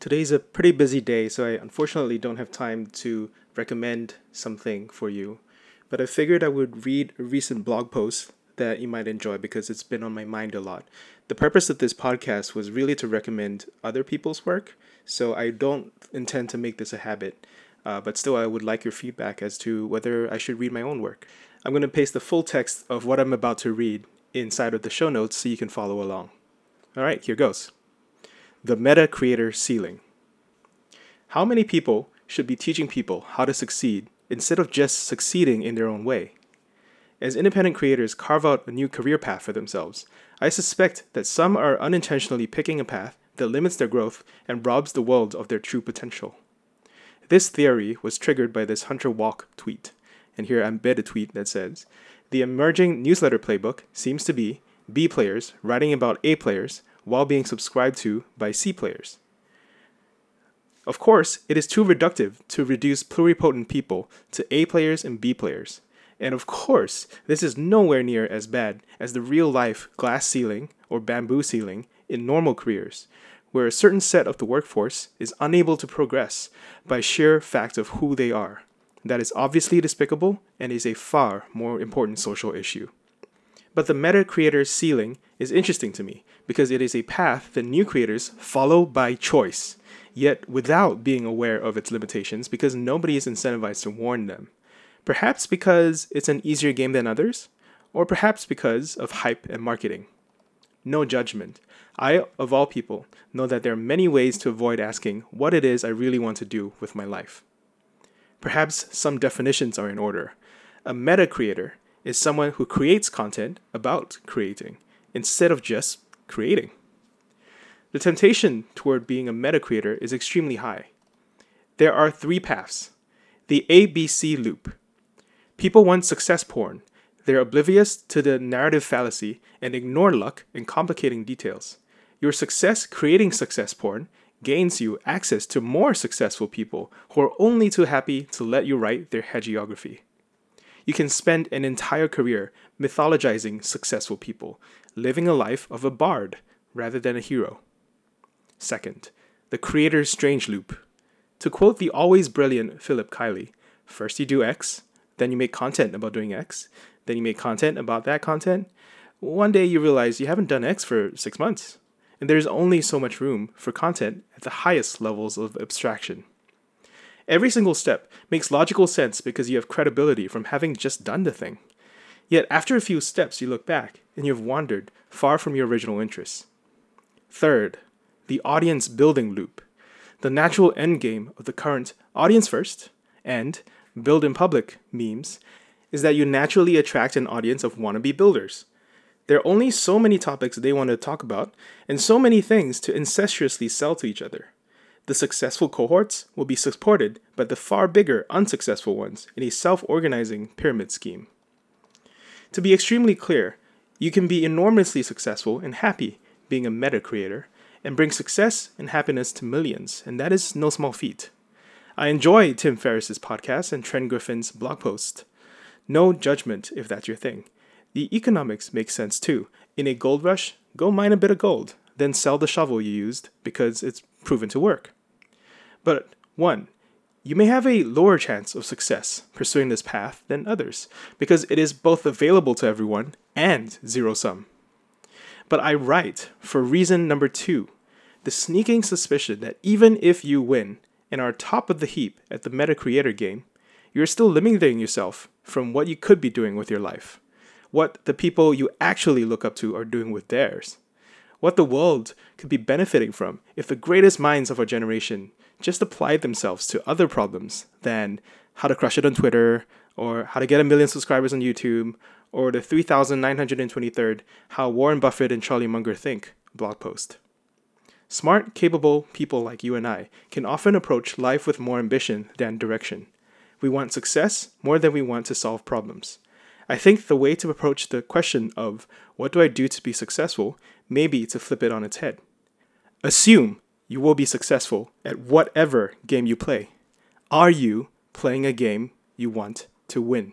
Today's a pretty busy day, so I unfortunately don't have time to recommend something for you. But I figured I would read a recent blog post that you might enjoy because it's been on my mind a lot. The purpose of this podcast was really to recommend other people's work, so I don't intend to make this a habit. Uh, but still, I would like your feedback as to whether I should read my own work. I'm going to paste the full text of what I'm about to read inside of the show notes so you can follow along. All right, here goes. The Meta Creator Ceiling. How many people should be teaching people how to succeed instead of just succeeding in their own way? As independent creators carve out a new career path for themselves, I suspect that some are unintentionally picking a path that limits their growth and robs the world of their true potential. This theory was triggered by this Hunter Walk tweet. And here I embed a tweet that says The emerging newsletter playbook seems to be B players writing about A players while being subscribed to by C players. Of course, it is too reductive to reduce pluripotent people to A players and B players. And of course, this is nowhere near as bad as the real life glass ceiling or bamboo ceiling in normal careers, where a certain set of the workforce is unable to progress by sheer fact of who they are. That is obviously despicable and is a far more important social issue. But the meta creator ceiling is interesting to me because it is a path that new creators follow by choice, yet without being aware of its limitations because nobody is incentivized to warn them. Perhaps because it's an easier game than others, or perhaps because of hype and marketing. No judgment. I, of all people, know that there are many ways to avoid asking what it is I really want to do with my life. Perhaps some definitions are in order. A meta creator is someone who creates content about creating instead of just creating. The temptation toward being a meta creator is extremely high. There are three paths the ABC loop. People want success porn. They're oblivious to the narrative fallacy and ignore luck and complicating details. Your success creating success porn gains you access to more successful people who are only too happy to let you write their hagiography. You can spend an entire career mythologizing successful people, living a life of a bard rather than a hero. Second, the creator's strange loop. To quote the always brilliant Philip Kiely, first you do X, then you make content about doing X, then you make content about that content. One day you realize you haven't done X for six months, and there's only so much room for content at the highest levels of abstraction. Every single step makes logical sense because you have credibility from having just done the thing. Yet after a few steps, you look back and you have wandered far from your original interests. Third, the audience building loop. The natural endgame of the current audience first and build in public memes is that you naturally attract an audience of wannabe builders. There are only so many topics they want to talk about and so many things to incestuously sell to each other. The successful cohorts will be supported by the far bigger unsuccessful ones in a self organizing pyramid scheme. To be extremely clear, you can be enormously successful and happy being a meta creator and bring success and happiness to millions, and that is no small feat. I enjoy Tim Ferriss's podcast and Tren Griffin's blog post. No judgment if that's your thing. The economics make sense too. In a gold rush, go mine a bit of gold, then sell the shovel you used because it's proven to work. But one, you may have a lower chance of success pursuing this path than others because it is both available to everyone and zero sum. But I write for reason number two the sneaking suspicion that even if you win and are top of the heap at the meta creator game, you're still limiting yourself from what you could be doing with your life, what the people you actually look up to are doing with theirs, what the world could be benefiting from if the greatest minds of our generation just applied themselves to other problems than how to crush it on Twitter, or how to get a million subscribers on YouTube, or the 3923rd How Warren Buffett and Charlie Munger Think blog post. Smart, capable people like you and I can often approach life with more ambition than direction. We want success more than we want to solve problems. I think the way to approach the question of what do I do to be successful may be to flip it on its head. Assume you will be successful at whatever game you play. Are you playing a game you want to win?